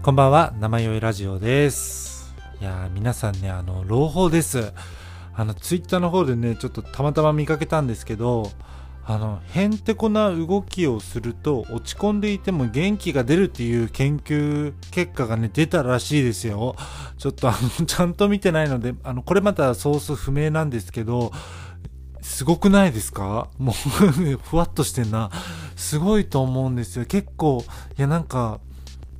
こんばんは、生酔いラジオです。いやー、皆さんね、あの、朗報です。あの、ツイッターの方でね、ちょっとたまたま見かけたんですけど、あの、へんてこな動きをすると、落ち込んでいても元気が出るっていう研究結果がね、出たらしいですよ。ちょっとあの、ちゃんと見てないので、あの、これまたソース不明なんですけど、すごくないですか？もうふわっとしてんな。すごいと思うんですよ。結構、いやなんか、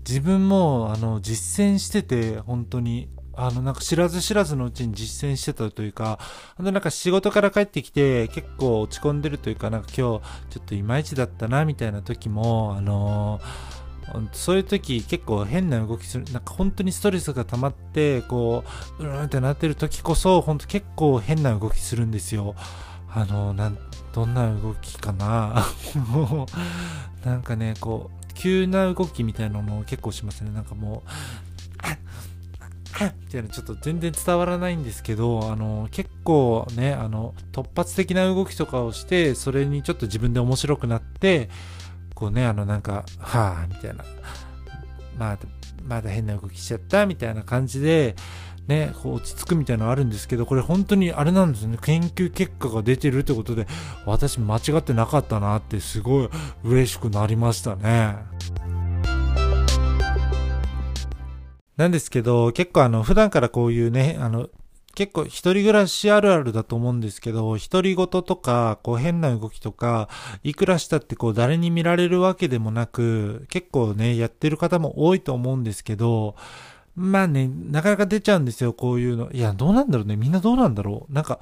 自分も、あの、実践してて、本当に、あの、なんか知らず知らずのうちに実践してたというか、あの、なんか仕事から帰ってきて、結構落ち込んでるというか、なんか今日、ちょっといまいちだったな、みたいな時も、あのそういう時結構変な動きする、なんか本当にストレスが溜まって、こう、うーんってなってる時こそ、本当結構変な動きするんですよ。あの、なん、どんな動きかな、なんかね、こう、急な動きみたいなのを結構しますね。なんかもう、みたいな、ちょっと全然伝わらないんですけど、あの、結構ね、あの、突発的な動きとかをして、それにちょっと自分で面白くなって、こうね、あの、なんか、はぁ、みたいな、まだ、まだ変な動きしちゃった、みたいな感じで、ね、こう落ち着くみたいなのあるんですけど、これ本当にあれなんですよね。研究結果が出てるってことで、私間違ってなかったなってすごい嬉しくなりましたね。なんですけど、結構あの、普段からこういうね、あの、結構一人暮らしあるあるだと思うんですけど、独り言とか、こう変な動きとか、いくらしたってこう誰に見られるわけでもなく、結構ね、やってる方も多いと思うんですけど、まあね、なかなか出ちゃうんですよ、こういうの。いや、どうなんだろうね。みんなどうなんだろう。なんか、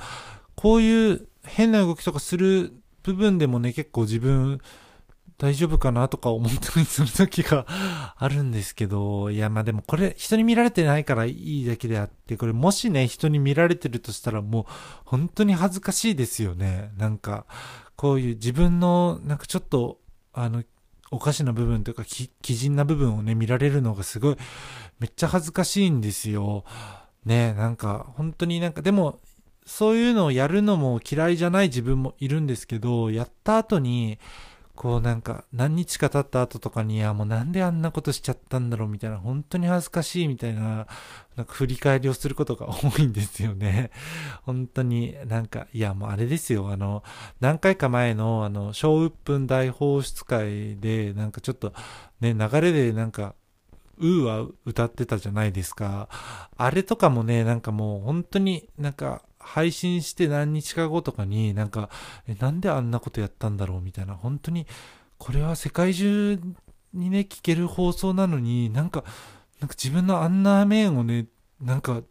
こういう変な動きとかする部分でもね、結構自分、大丈夫かなとか思ったりする時があるんですけど、いや、まあでもこれ人に見られてないからいいだけであって、これもしね、人に見られてるとしたらもう本当に恥ずかしいですよね。なんか、こういう自分の、なんかちょっと、あの、おかしな部分というか、き、基人な部分をね、見られるのがすごい、めっちゃ恥ずかしいんですよ。ね、なんか、本当になんか、でも、そういうのをやるのも嫌いじゃない自分もいるんですけど、やった後に、こうなんか何日か経った後とかに、あ、もうなんであんなことしちゃったんだろうみたいな、本当に恥ずかしいみたいな、なんか振り返りをすることが多いんですよね。本当になんか、いやもうあれですよ、あの、何回か前のあの、小鬱憤大放出会で、なんかちょっとね、流れでなんか、うーは歌ってたじゃないですか。あれとかもね、なんかもう本当になんか配信して何日か後とかになんか、え、なんであんなことやったんだろうみたいな、本当に、これは世界中にね、聞ける放送なのに、なんか、なんか自分のあんな面をね、なんか、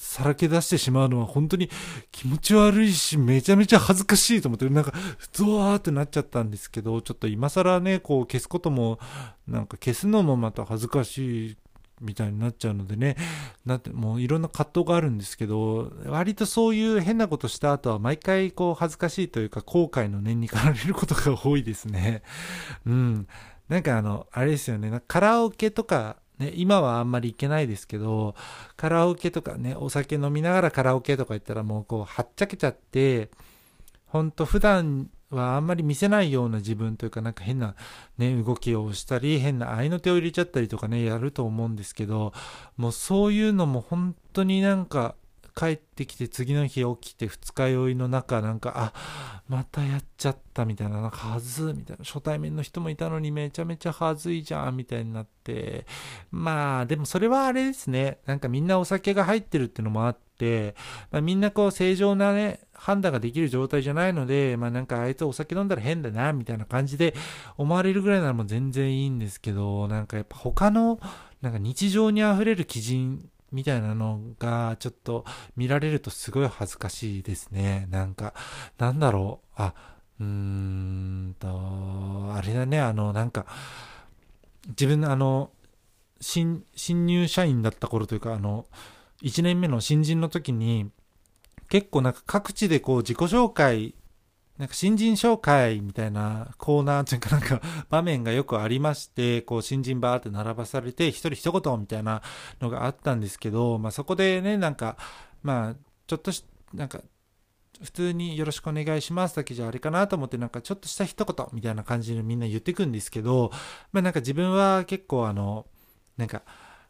さらけ出してしまうのは本当に気持ち悪いし、めちゃめちゃ恥ずかしいと思って、なんか、ゾワーってなっちゃったんですけど、ちょっと今更ね、こう消すことも、なんか消すのもまた恥ずかしいみたいになっちゃうのでね、なって、もういろんな葛藤があるんですけど、割とそういう変なことした後は毎回こう恥ずかしいというか後悔の念に駆られることが多いですね。うん。なんかあの、あれですよね、カラオケとか、ね、今はあんまり行けないですけど、カラオケとかね、お酒飲みながらカラオケとか行ったらもうこう、はっちゃけちゃって、ほんと普段はあんまり見せないような自分というかなんか変なね、動きをしたり、変な合いの手を入れちゃったりとかね、やると思うんですけど、もうそういうのも本当になんか帰ってきて次の日起きて二日酔いの中なんか、あ、またやっちゃったみたいな、なんかはずみたいな、初対面の人もいたのにめちゃめちゃはずいじゃんみたいになって、まあでもそれはあれですね、なんかみんなお酒が入ってるっていうのもあって、まあ、みんなこう正常なね、判断ができる状態じゃないので、まあなんかあいつお酒飲んだら変だな、みたいな感じで思われるぐらいならもう全然いいんですけど、なんかやっぱ他の、なんか日常に溢れる基人みたいなのがちょっと見られるとすごい恥ずかしいですね。なんか、なんだろう、あ、うーんと、あれだね、あの、なんか、自分あの、新、新入社員だった頃というか、あの、1年目の新人の時に、結構なんか各地でこう自己紹介、なんか新人紹介みたいなコーナーというかなんか場面がよくありまして、こう新人バーって並ばされて一人一言みたいなのがあったんですけど、まあそこでね、なんか、まあちょっとし、なんか普通によろしくお願いしますだけじゃあれかなと思ってなんかちょっとした一言みたいな感じでみんな言ってくんですけど、まあなんか自分は結構あの、なんか、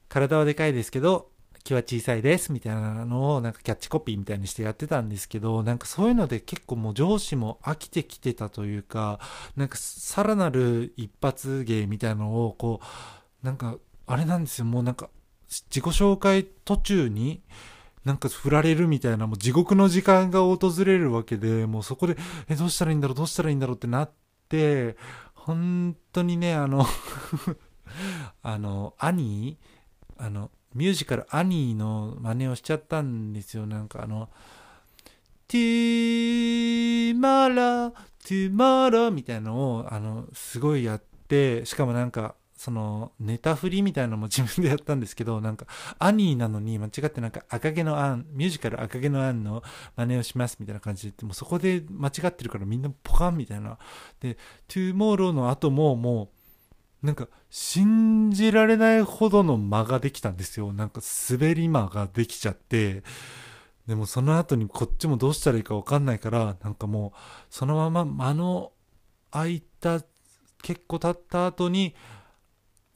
体はでかいですけど、気は小さいですみたいなのをなんかキャッチコピーみたいにしてやってたんですけど、なんかそういうので結構もう上司も飽きてきてたというか、なんかさらなる一発芸みたいなのをこう、なんかあれなんですよ、もうなんか自己紹介途中に、なんか振られるみたいな、もう地獄の時間が訪れるわけで、もうそこで、え、どうしたらいいんだろう、どうしたらいいんだろうってなって、本当にね、あの あの、兄あの、ミュージカルアニーの真似をしちゃったんですよ。なんかあの、ティーマラ、ティーマラみたいなのを、あの、すごいやって、しかもなんか、その、ネタ振りみたいなのも自分でやったんですけど、なんか、アニーなのに間違ってなんか、赤毛のアン、ミュージカル赤毛のアンの真似をしますみたいな感じで言って、もうそこで間違ってるからみんなポカンみたいな。で、 Tomorrow の後ももう、なんか信じられないほどの間ができたんですよ。なんか滑り間ができちゃって、でもその後にこっちもどうしたらいいかわかんないから、なんかもうそのまま間の空いた結構経った後に、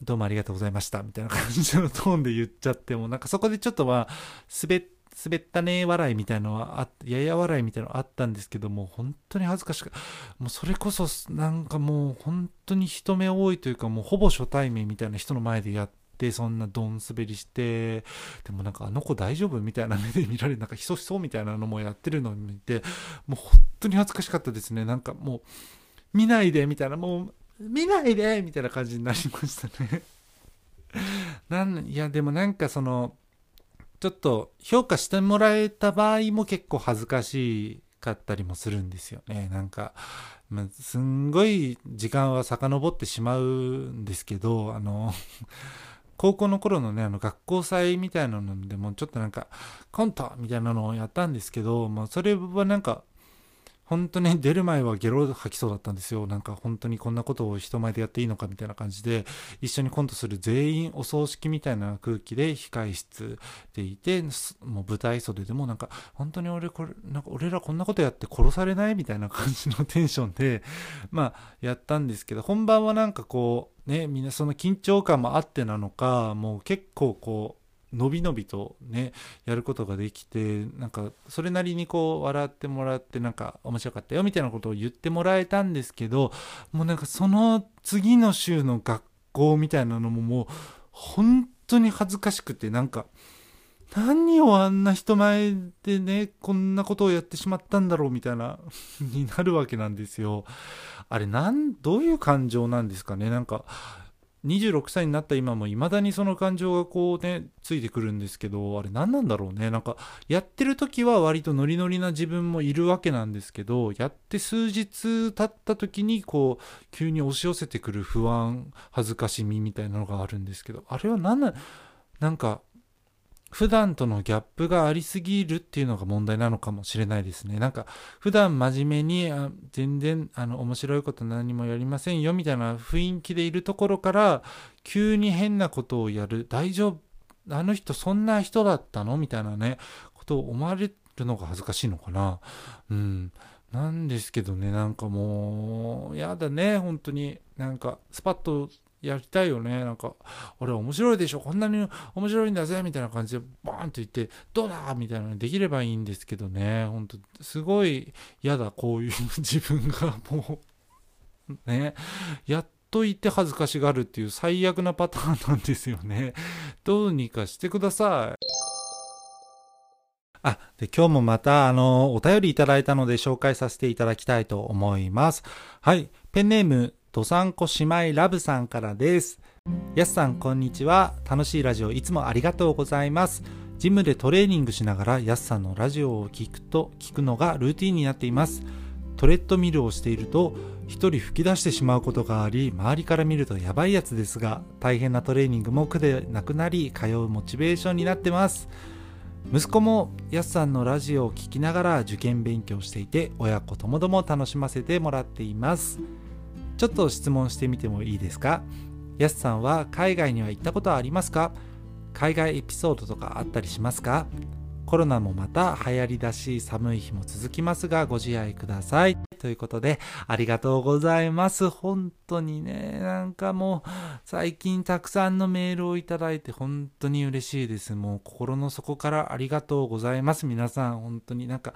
どうもありがとうございましたみたいな感じのトーンで言っちゃっても、なんかそこでちょっとまあ滑って、滑ったね笑いみたいのはあやや笑いみたいなのあったんですけども本当に恥ずかしくもうそれこそなんかもう本当に人目多いというかもうほぼ初対面みたいな人の前でやってそんなドン滑りしてでもなんかあの子大丈夫みたいな目で見られるなんかひそひそみたいなのもやってるのを見てもう本当に恥ずかしかったですね。なんかもう見ないでみたいなもう見ないでみたいな感じになりましたね。なんいやでもなんかそのちょっと評価してもらえた場合も結構恥ずかしかったりもするんですよね。なんか、まあ、すんごい時間は遡ってしまうんですけど、あの、高校の頃のね、あの学校祭みたいなのでもちょっとなんかコントみたいなのをやったんですけど、まあそれはなんか本当に出る前はゲロ吐きそうだったんですよ。なんか本当にこんなことを人前でやっていいのかみたいな感じで、一緒にコントする全員お葬式みたいな空気で控室でいて、もう舞台袖でもなんか、本当に俺これ、なんか俺らこんなことやって殺されないみたいな感じのテンションで、まあやったんですけど、本番はなんかこう、ね、みんなその緊張感もあってなのか、もう結構こう、のびのびとねやることができてなんかそれなりにこう笑ってもらってなんか面白かったよみたいなことを言ってもらえたんですけどもうなんかその次の週の学校みたいなのももう本当に恥ずかしくてなんか何をあんな人前でねこんなことをやってしまったんだろうみたいなになるわけなんですよ。あれなんどういう感情なんですかね？なんか26歳になった今も未だにその感情がこうね、ついてくるんですけど、あれ何なんだろうね。なんか、やってる時は割とノリノリな自分もいるわけなんですけど、やって数日経った時にこう、急に押し寄せてくる不安、恥ずかしみみたいなのがあるんですけど、あれは何なん、なんか、普段とのギャップがありすぎるっていうのが問題なのかもしれないですね。なんか、普段真面目に、あ全然、あの、面白いこと何もやりませんよ、みたいな雰囲気でいるところから、急に変なことをやる、大丈夫、あの人そんな人だったのみたいなね、ことを思われるのが恥ずかしいのかな。うん。なんですけどね、なんかもう、やだね、本当に。なんか、スパッとやりたいよね。なんか、俺面白いでしょこんなに面白いんだぜみたいな感じでバーンと言って、どうだみたいなのできればいいんですけどね。ほんと、すごい嫌だ、こういう 自分がもうね。やっといて恥ずかしがるっていう最悪なパターンなんですよね。どうにかしてください。あ、で、今日もまた、あの、お便りいただいたので紹介させていただきたいと思います。はい。ペンネーム、どさんこ姉妹ラブさんからです。やすさん、こんにちは。楽しいラジオいつもありがとうございます。ジムでトレーニングしながらやすさんのラジオを聞くと、聞くのがルーティンになっています。トレッドミルをしていると、一人吹き出してしまうことがあり、周りから見るとやばいやつですが、大変なトレーニングも苦でなくなり、通うモチベーションになってます。息子もやすさんのラジオを聴きながら受験勉強していて、親子ともども楽しませてもらっています。ちょっと質問してみてもいいですか？やすさんは海外には行ったことはありますか？海外エピソードとかあったりしますか？コロナもまた流行りだし寒い日も続きますがご自愛ください。ということでありがとうございます。本当にね、なんかもう最近たくさんのメールをいただいて本当に嬉しいです。もう心の底からありがとうございます。皆さん本当になんか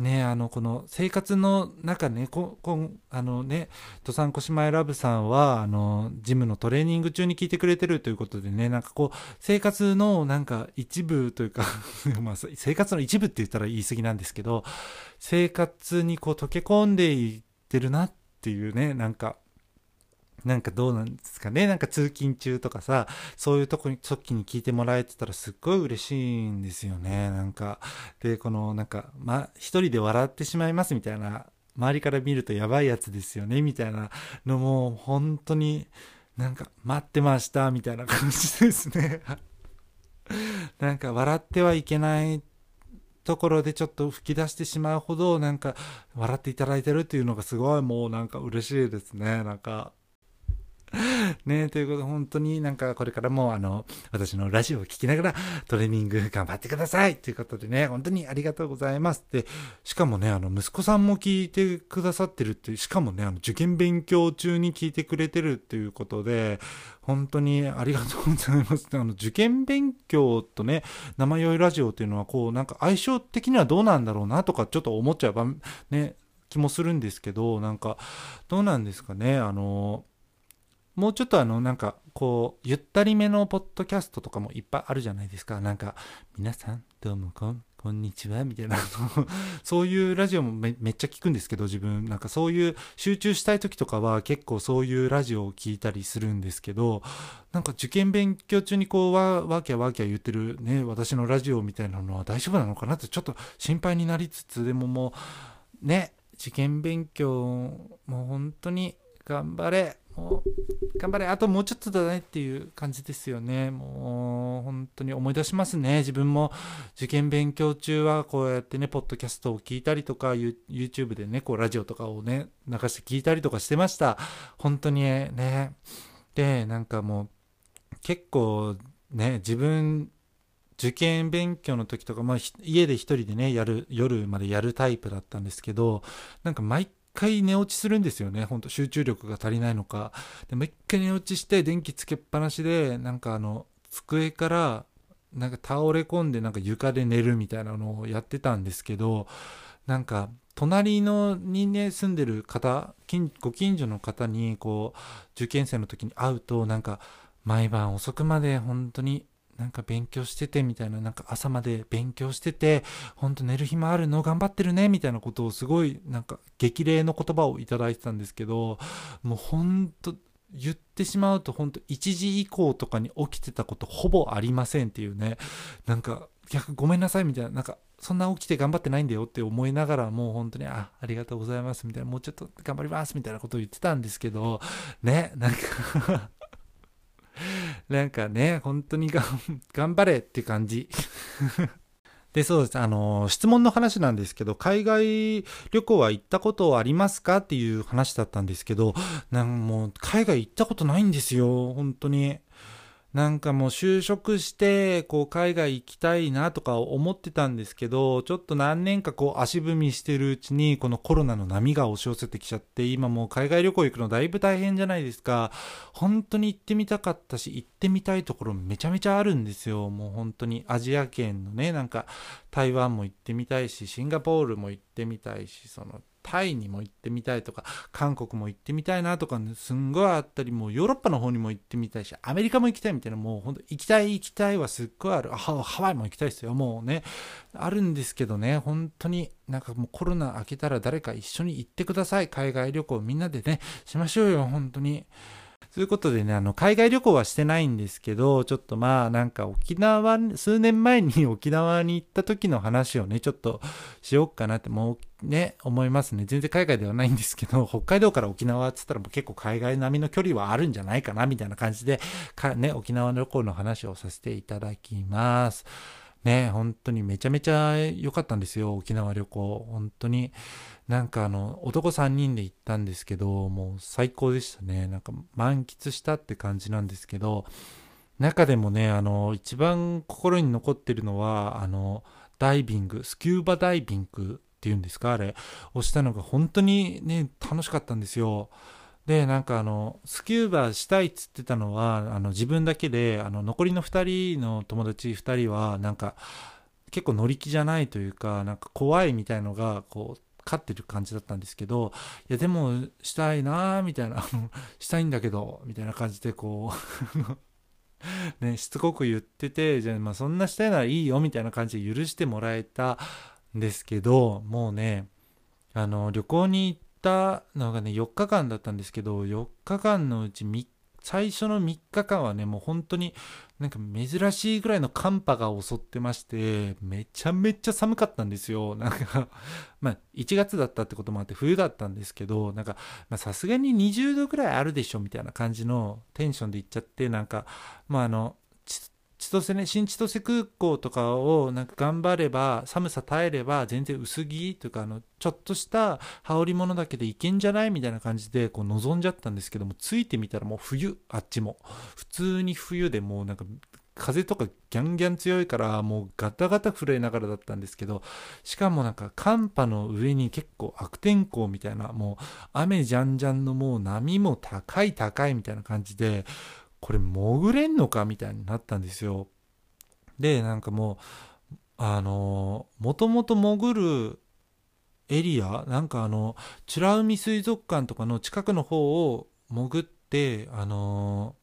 ね、あの、この生活の中ね、こ、こあのね、登山小島ラブさんは、あの、ジムのトレーニング中に聞いてくれてるということでね、なんかこう、生活のなんか一部というか まあ、生活の一部って言ったら言い過ぎなんですけど、生活にこう溶け込んでいってるなっていうね、なんか、なんかどうなんですかねなんか通勤中とかさ、そういうとこに、時に聞いてもらえてたらすっごい嬉しいんですよね。なんか、で、このなんか、ま、一人で笑ってしまいますみたいな、周りから見るとやばいやつですよね、みたいなのも、本当になんか、待ってました、みたいな感じですね。なんか、笑ってはいけないところでちょっと吹き出してしまうほど、なんか、笑っていただいてるっていうのがすごいもうなんか嬉しいですね。なんか、ねえということで、本当になんかこれからもあの、私のラジオを聴きながらトレーニング頑張ってくださいということでね、本当にありがとうございます。で、しかもね、あの、息子さんも聞いてくださってるって、しかもね、あの、受験勉強中に聞いてくれてるっていうことで、本当にありがとうございます。あの、受験勉強とね、生酔いラジオっていうのは、こう、なんか相性的にはどうなんだろうなとか、ちょっと思っちゃう場ね、気もするんですけど、なんか、どうなんですかね、あの、もうちょっとあの、なんか、こう、ゆったりめのポッドキャストとかもいっぱいあるじゃないですか。なんか、皆さん、どうもこん、こんにちは、みたいな、そういうラジオもめっちゃ聞くんですけど、自分、なんかそういう集中したい時とかは結構そういうラジオを聞いたりするんですけど、なんか受験勉強中にこう、わ、わきゃわきゃ言ってるね、私のラジオみたいなのは大丈夫なのかなってちょっと心配になりつつ、でももう、ね、受験勉強、もう本当に頑張れ。もう頑張れ。あともうちょっとだねっていう感じですよね。もう本当に思い出しますね。自分も受験勉強中はこうやってねポッドキャストを聞いたりとか YouTube でねこうラジオとかをね流して聞いたりとかしてました。本当にね。でなんかもう結構ね自分受験勉強の時とか、まあ、家で一人でね、やる、夜までやるタイプだったんですけど、なんか毎回寝落ちするんですよね。ほんと集中力が足りないのか。でもう一回寝落ちして電気つけっぱなしで、なんかあの、机からなんか倒れ込んでなんか床で寝るみたいなのをやってたんですけど、なんか隣のにね住んでる方ご近所の方にこう受験生の時に会うとなんか毎晩遅くまで本当になんか勉強しててみたいな、なんか朝まで勉強してて、ほんと寝る暇あるの？頑張ってるね？みたいなことをすごいなんか激励の言葉をいただいてたんですけど、もうほんと言ってしまうと本当1時以降とかに起きてたことほぼありませんっていうね、なんか逆ごめんなさいみたいな、なんかそんな起きて頑張ってないんだよって思いながらもう本当にあありがとうございますみたいなもうちょっと頑張りますみたいなことを言ってたんですけどねなんかなんかね、本当に頑 張れって感じ。で、そうです。あの、質問の話なんですけど、海外旅行は行ったことありますかっていう話だったんですけど、なんもう、海外行ったことないんですよ。本当に。なんかもう就職して、こう海外行きたいなとか思ってたんですけど、ちょっと何年かこう足踏みしてるうちに、このコロナの波が押し寄せてきちゃって、今もう海外旅行行くのだいぶ大変じゃないですか。本当に行ってみたかったし、行ってみたいところめちゃめちゃあるんですよ。もう本当にアジア圏のね、なんか台湾も行ってみたいし、シンガポールも行ってみたいし、そのタイにも行ってみたいとか、韓国も行ってみたいなとか、ね、すんごいあったり、もうヨーロッパの方にも行ってみたいし、アメリカも行きたいみたいな、もう本当行きたい行きたいはすっごいある。ハワイも行きたいですよ。もうね、あるんですけどね、本当になんかもうコロナ明けたら誰か一緒に行ってください。海外旅行みんなでね、しましょうよ、本当に。ということでね、あの、海外旅行はしてないんですけど、ちょっとまあ、なんか沖縄、数年前に 沖縄に行った時の話をね、ちょっとしようかなって、もうね、思いますね。全然海外ではないんですけど、北海道から沖縄って言ったらもう結構海外並みの距離はあるんじゃないかな、みたいな感じで、かね、沖縄旅行の話をさせていただきます。ね、本当にめちゃめちゃ良かったんですよ、沖縄旅行。本当に。なんかあの、男3人で行ったんですけど、もう最高でしたね。なんか満喫したって感じなんですけど、中でもね、あの、一番心に残ってるのは、あの、ダイビング、スキューバダイビングっていうんですか、あれ、をしたのが本当にね、楽しかったんですよ。で、なんかあの、スキューバしたいっつってたのは、あの、自分だけで、あの、残りの2人の友達2人は、なんか、結構乗り気じゃないというか、なんか怖いみたいのが、こう、勝ってる感じだったんですけど、いや、でも、したいなーみたいな、したいんだけど、みたいな感じで、こう ね、しつこく言ってて、じゃあ、まあ、そんなしたいならいいよ、みたいな感じで許してもらえたんですけど、もうね、あの、旅行に行ったのがね、4日間だったんですけど、4日間のうち最初の3日間はね、もう本当になんか珍しいぐらいの寒波が襲ってまして、めちゃめちゃ寒かったんですよ。なんか まあ1月だったってこともあって冬だったんですけど、なんかさすがに20度ぐらいあるでしょみたいな感じのテンションで行っちゃって、なんか、まああの、千歳ね、新千歳空港とかをなんか頑張れば、寒さ耐えれば全然薄着というか、あの、ちょっとした羽織物だけでいけんじゃないみたいな感じでこう望んじゃったんですけども、ついてみたらもう冬、あっちも。普通に冬でもうなんか風とかギャンギャン強いからもうガタガタ震えながらだったんですけどしかもなんか寒波の上に結構悪天候みたいなもう雨じゃんじゃんのもう波も高い高いみたいな感じでこれ潜れんのかみたいになったんですよ。で、なんかもう、あの、もともと潜るエリア、なんかあの、美ら海水族館とかの近くの方を潜って、あの、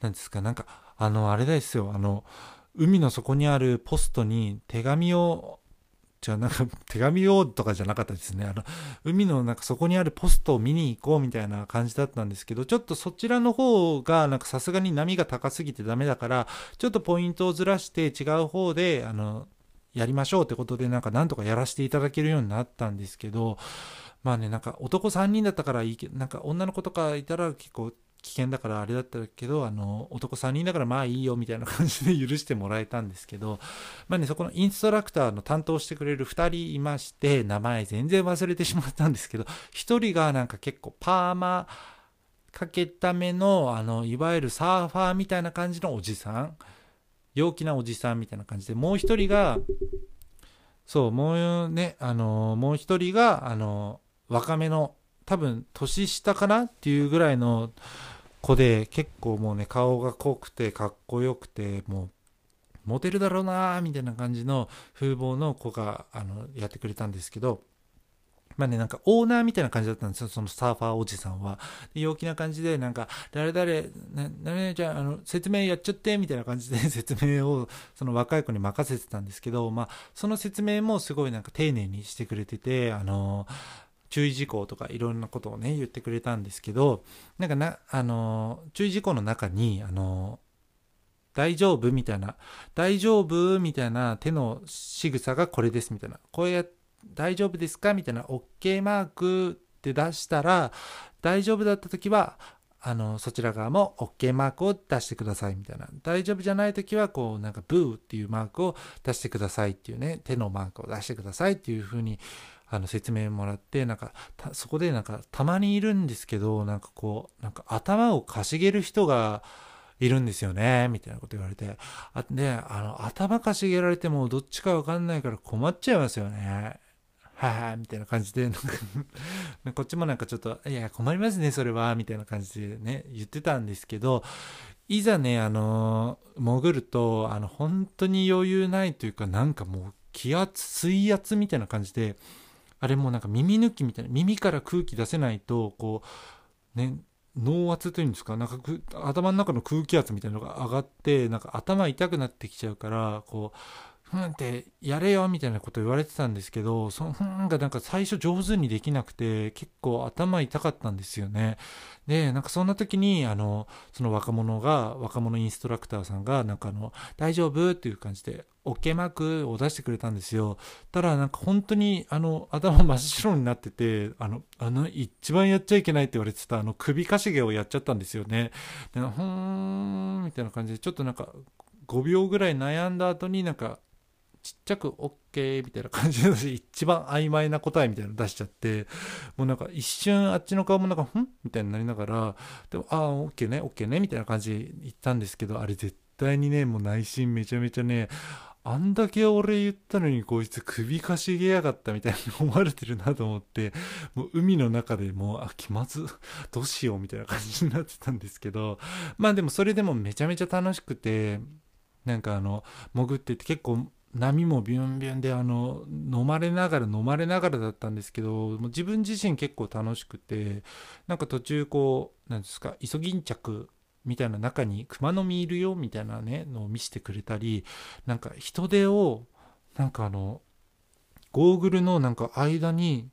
なんですか、なんか、あの、あれですよ、あの、海の底にあるポストに手紙をじゃあなんか手紙をとかじゃなかったですね。あの、海のなんかそこにあるポストを見に行こうみたいな感じだったんですけど、ちょっとそちらの方がなんかさすがに波が高すぎてダメだから、ちょっとポイントをずらして違う方で、あの、やりましょうってことでなんかなんとかやらせていただけるようになったんですけど、まあね、なんか男3人だったからいいけど、なんか女の子とかいたら結構危険だからあれだったけど、あの、男3人だからまあいいよみたいな感じで許してもらえたんですけど、まあね、そこのインストラクターの担当してくれる2人いまして、名前全然忘れてしまったんですけど、1人がなんか結構パーマかけための、あの、いわゆるサーファーみたいな感じのおじさん、陽気なおじさんみたいな感じで、もう1人が、そう、もうね、あの、もう1人が、あの、若めの、多分年下かなっていうぐらいの子で結構もうね顔が濃くてかっこよくてもうモテるだろうなーみたいな感じの風貌の子があのやってくれたんですけどまあね、なんかオーナーみたいな感じだったんですよ、そのサーファーおじさんは。陽気な感じで、なんか、誰々、な、な、じゃあ、あの、説明やっちゃって、みたいな感じで 説明を、その若い子に任せてたんですけど、まあ、その説明もすごいなんか丁寧にしてくれてて、あの注意事項とかいろんなことをね、言ってくれたんですけど、なんかな、あの、注意事項の中に、あの、大丈夫みたいな、大丈夫みたいな手の仕草がこれですみたいな、こうやって大丈夫ですかみたいな OK マークって出したら、大丈夫だった時は、あの、そちら側も OK マークを出してくださいみたいな。大丈夫じゃない時は、こう、なんかブーっていうマークを出してくださいっていうね、手のマークを出してくださいっていう風にあの説明もらってなんかそこでなんかたまにいるんですけどなんかこうなんか頭をかしげる人がいるんですよねみたいなこと言われて。あであの頭かしげられてもどっちかわかんないから困っちゃいますよね。はい、みたいな感じで、なんか こっちもなんかちょっと、いや、困りますね、それは、みたいな感じでね、言ってたんですけど、いざね、あの潜ると、あの、本当に余裕ないというか、なんかもう、気圧、水圧みたいな感じで、あれもなんか耳抜きみたいな耳から空気出せないとこうね脳圧というんですかなんか頭の中の空気圧みたいなのが上がってなんか頭痛くなってきちゃうからこうふんってやれよみたいなこと言われてたんですけど、そのふんがなんか最初上手にできなくて、結構頭痛かったんですよね。で、なんかそんな時に、あの、その若者が、若者インストラクターさんが、なんかあの、大丈夫っていう感じで、OK マークを出してくれたんですよ。ただなんか本当にあの頭真っ白になってて、あの、あの一番やっちゃいけないって言われてたあの首かしげをやっちゃったんですよね。で、ほーんみたいな感じでちょっとなんか5秒ぐらい悩んだ後になんかちっちゃく OK みたいな感じで一番曖昧な答えみたいなの出しちゃって、もうなんか一瞬あっちの顔もなんか、ん？みたいになりながら、でも、ああ、OK ね、OK ね、みたいな感じで言ったんですけど、あれ絶対にね、もう内心めちゃめちゃね、あんだけ俺言ったのにこいつ首かしげやがったみたいに思われてるなと思って、もう海の中でもう、あ、気まず、どうしようみたいな感じになってたんですけど、まあでもそれでもめちゃめちゃ楽しくて、なんかあの、潜ってて結構波もビュンビュンであの飲まれながら飲まれながらだったんですけども自分自身結構楽しくてなんか途中こうなんですかイソギンチャクみたいな中に熊の実いるよみたいなねのを見せてくれたりなんか人手をなんかあのゴーグルのなんか間に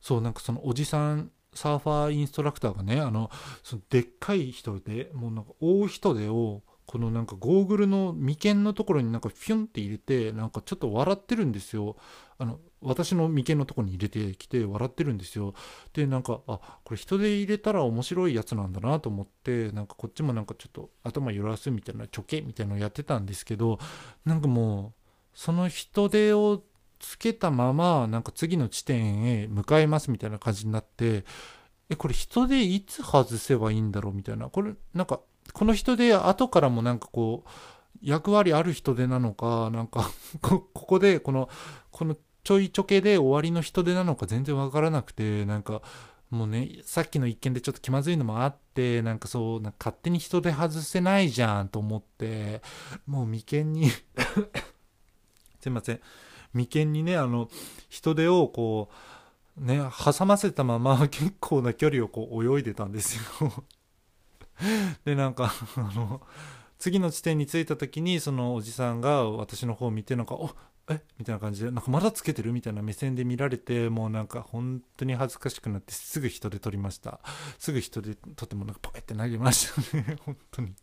そうなんかそのおじさんサーファーインストラクターがねあのそのでっかい人でもうなんか大人手をこのなんかゴーグルの眉間のところになんかフィュンって入れてなんかちょっと笑ってるんですよ。あの私の眉間のところに入れてきて笑ってるんですよ。でなんかあこれ人で入れたら面白いやつなんだなと思ってなんかこっちもなんかちょっと頭揺らすみたいなちょけみたいなのやってたんですけどなんかもうその人手をつけたままなんか次の地点へ向かいますみたいな感じになってえこれ人でいつ外せばいいんだろうみたいな。これなんかこの人で後からもなんかこう役割ある人手なのかなんか ここでこのこのちょいちょけで終わりの人手なのか全然わからなくてなんかもうねさっきの一件でちょっと気まずいのもあってなんかそうなんか勝手に人手外せないじゃんと思ってもう眉間に すいません。眉間にねあの人手をこうね挟ませたまま結構な距離をこう泳いでたんですよ。でなんかあの次の地点に着いた時にそのおじさんが私の方を見てなんか「おえ？みたいな感じでなんかまだつけてるみたいな目線で見られてもうなんか本当に恥ずかしくなってすぐ人で撮りました。すぐ人で撮ってもなんかポエって投げましたね。本当に。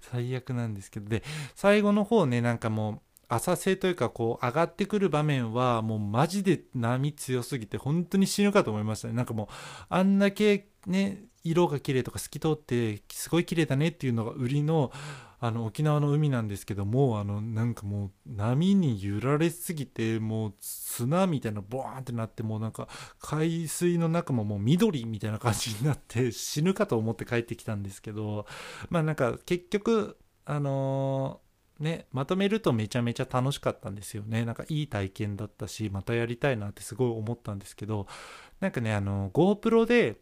最悪なんですけど。で最後の方ねなんかもう浅瀬というかこう上がってくる場面はもうマジで波強すぎて本当に死ぬかと思いましたね。なんかもうあんだけね色が綺麗とか透き通ってすごい綺麗だねっていうのが売りのあの沖縄の海なんですけどもあのなんかもう波に揺られすぎてもう砂みたいなボーンってなってもうなんか海水の中ももう緑みたいな感じになって死ぬかと思って帰ってきたんですけどまあなんか結局あのー、ね、まとめるとめちゃめちゃ楽しかったんですよね。なんかいい体験だったし、またやりたいなってすごい思ったんですけど、なんかね、あの、GoPro で、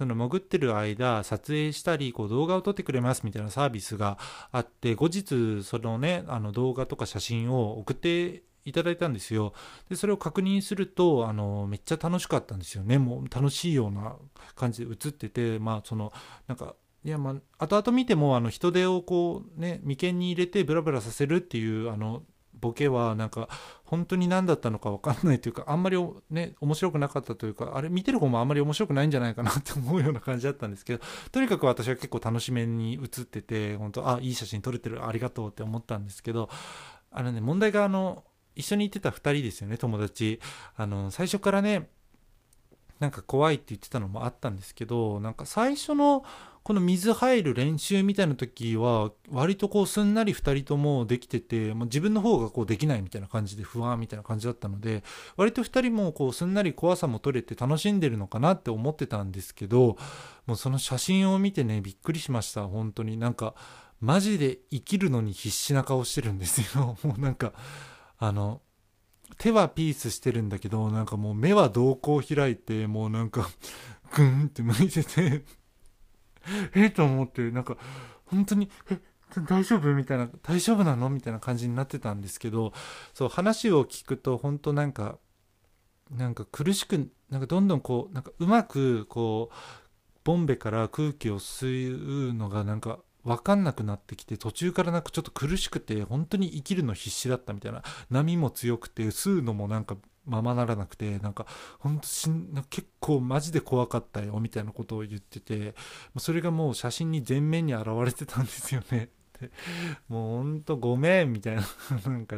その潜ってる間撮影したりこう動画を撮ってくれますみたいなサービスがあって後日そのねあの動画とか写真を送っていただいたんですよ。でそれを確認するとあのめっちゃ楽しかったんですよね。もう楽しいような感じで映っててまあそのなんかいやまあ後々見てもあの人手をこうね眉間に入れてブラブラさせるっていうあのボケはなんか本当に何だったのか分かんないというかあんまりね面白くなかったというかあれ見てる方もあんまり面白くないんじゃないかなって思うような感じだったんですけどとにかく私は結構楽しめに映ってて本当あいい写真撮れてるありがとうって思ったんですけどあのね問題があの一緒に行ってた2人ですよね友達。あの最初からねなんか怖いって言ってたのもあったんですけどなんか最初のこの水入る練習みたいな時は割とこうすんなり2人ともできてて、まあ、自分の方がこうできないみたいな感じで不安みたいな感じだったので割と2人もこうすんなり怖さも取れて楽しんでるのかなって思ってたんですけどもうその写真を見てねびっくりしました。本当に。なんかマジで生きるのに必死な顔してるんですよ。もうなんかあの手はピースしてるんだけどなんかもう目は瞳孔開いてもうなんかグンって向いてて。えと思って、なんか、本当に、え、大丈夫？みたいな、大丈夫なの？みたいな感じになってたんですけど、そう、話を聞くと、本当なんか、なんか苦しく、なんかどんどんこう、なんかうまく、こう、ボンベから空気を吸うのがなんか分かんなくなってきて途中からなんかちょっと苦しくて本当に生きるの必死だったみたいな。波も強くて吸うのもなんかままならなくてなんか本当しん結構マジで怖かったよみたいなことを言っててそれがもう写真に全面に現れてたんですよね。ってもうほんとごめんみたいななんか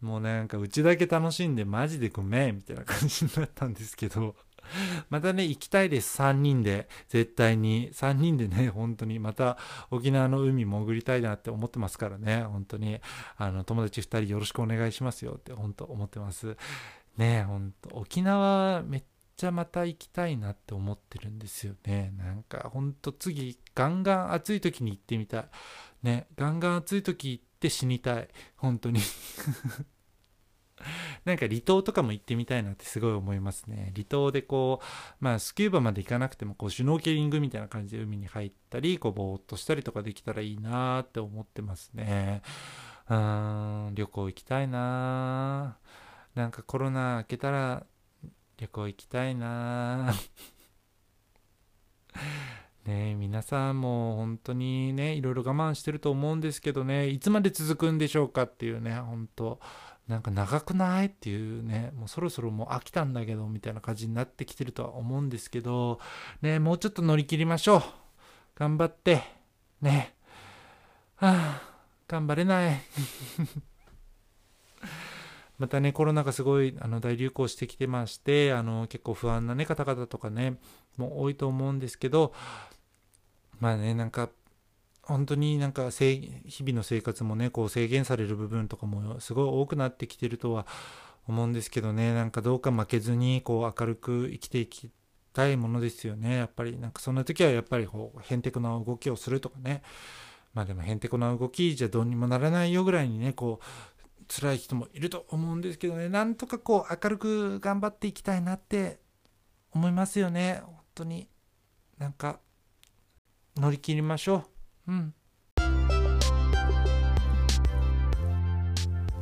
もうなんかうちだけ楽しんでマジでごめんみたいな感じになったんですけど。またね、行きたいです。3人で。絶対に。3人でね、本当に。また沖縄の海潜りたいなって思ってますからね。本当に。あの、友達2人よろしくお願いしますよって本当思ってます。ね本当沖縄めっちゃまた行きたいなって思ってるんですよね。なんかほんと次、ガンガン暑い時に行ってみたい。ね、ガンガン暑い時行っって死にたい本当に なんか離島とかも行ってみたいなってすごい思いますね。離島でこう、まあスキューバまで行かなくてもこうシュノーケリングみたいな感じで海に入ったり、こうぼーっとしたりとかできたらいいなって思ってますね。うーん、旅行行きたいななんかコロナ明けたら旅行行きたいな ね皆さんも本当にね、いろいろ我慢してると思うんですけどね、いつまで続くんでしょうかっていうね、本当なんか長くない？っていうね、もうそろそろもう飽きたんだけど、みたいな感じになってきてるとは思うんですけど、ね、もうちょっと乗り切りましょう。頑張って、ね。はあ、頑張れない。またね、コロナがすごいあの大流行してきてまして、あの結構不安な、ね、方々とかね、もう多いと思うんですけど、まあね、なんか本当になんか日々の生活もねこう制限される部分とかもすごい多くなってきてるとは思うんですけどね。なんかどうか負けずにこう明るく生きていきたいものですよね。やっぱりなんかそんな時はやっぱりこうへんてこな動きをするとかね。まあでもへんてこな動きじゃどうにもならないよぐらいにねこう辛い人もいると思うんですけどね。なんとかこう明るく頑張っていきたいなって思いますよね。本当に。なんか乗り切りましょう。うん。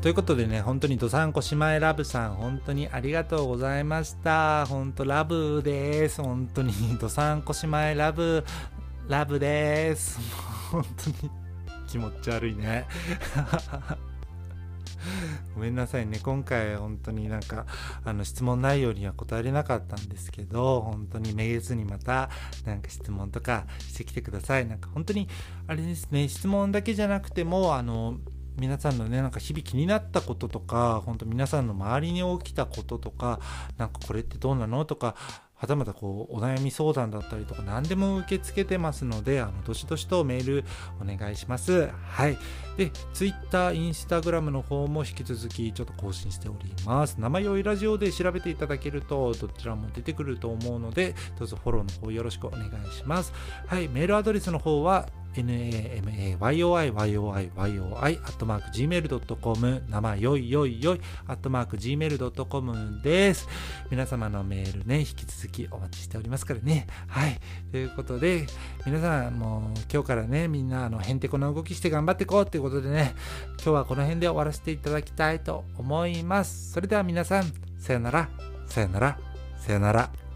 ということでね、本当にどさんこ姉妹ラブさん、本当にありがとうございました。本当ラブです。本当にどさんこ姉妹ラブ、ラブです。本当に気持ち悪いね。ごめんなさいね。今回本当になんか、あの質問内容には答えれなかったんですけど、本当にめげずにまた、なんか質問とかしてきてください。なんか本当に、あれですね、質問だけじゃなくても、あの、皆さんのね、なんか日々気になったこととか、本当皆さんの周りに起きたこととか、なんかこれってどうなのとか、はたまたこうお悩み相談だったりとか何でも受け付けてますのであのどしどしとメールお願いします。はい。で Twitter、Instagram の方も引き続きちょっと更新しております。生酔いラジオで調べていただけるとどちらも出てくると思うのでどうぞフォローの方よろしくお願いします。はい。メールアドレスの方は namayoiyoi アットマーク gmail.com 生よいよいよいアットマーク gmail.com です。皆様のメールね引き続きお待ちしておりますからね。はい。ということで皆さんもう今日からねみんなあのへんてこな動きして頑張っていこうっていうことでね今日はこの辺で終わらせていただきたいと思います。それでは皆さんさよなら。さよなら。さよなら。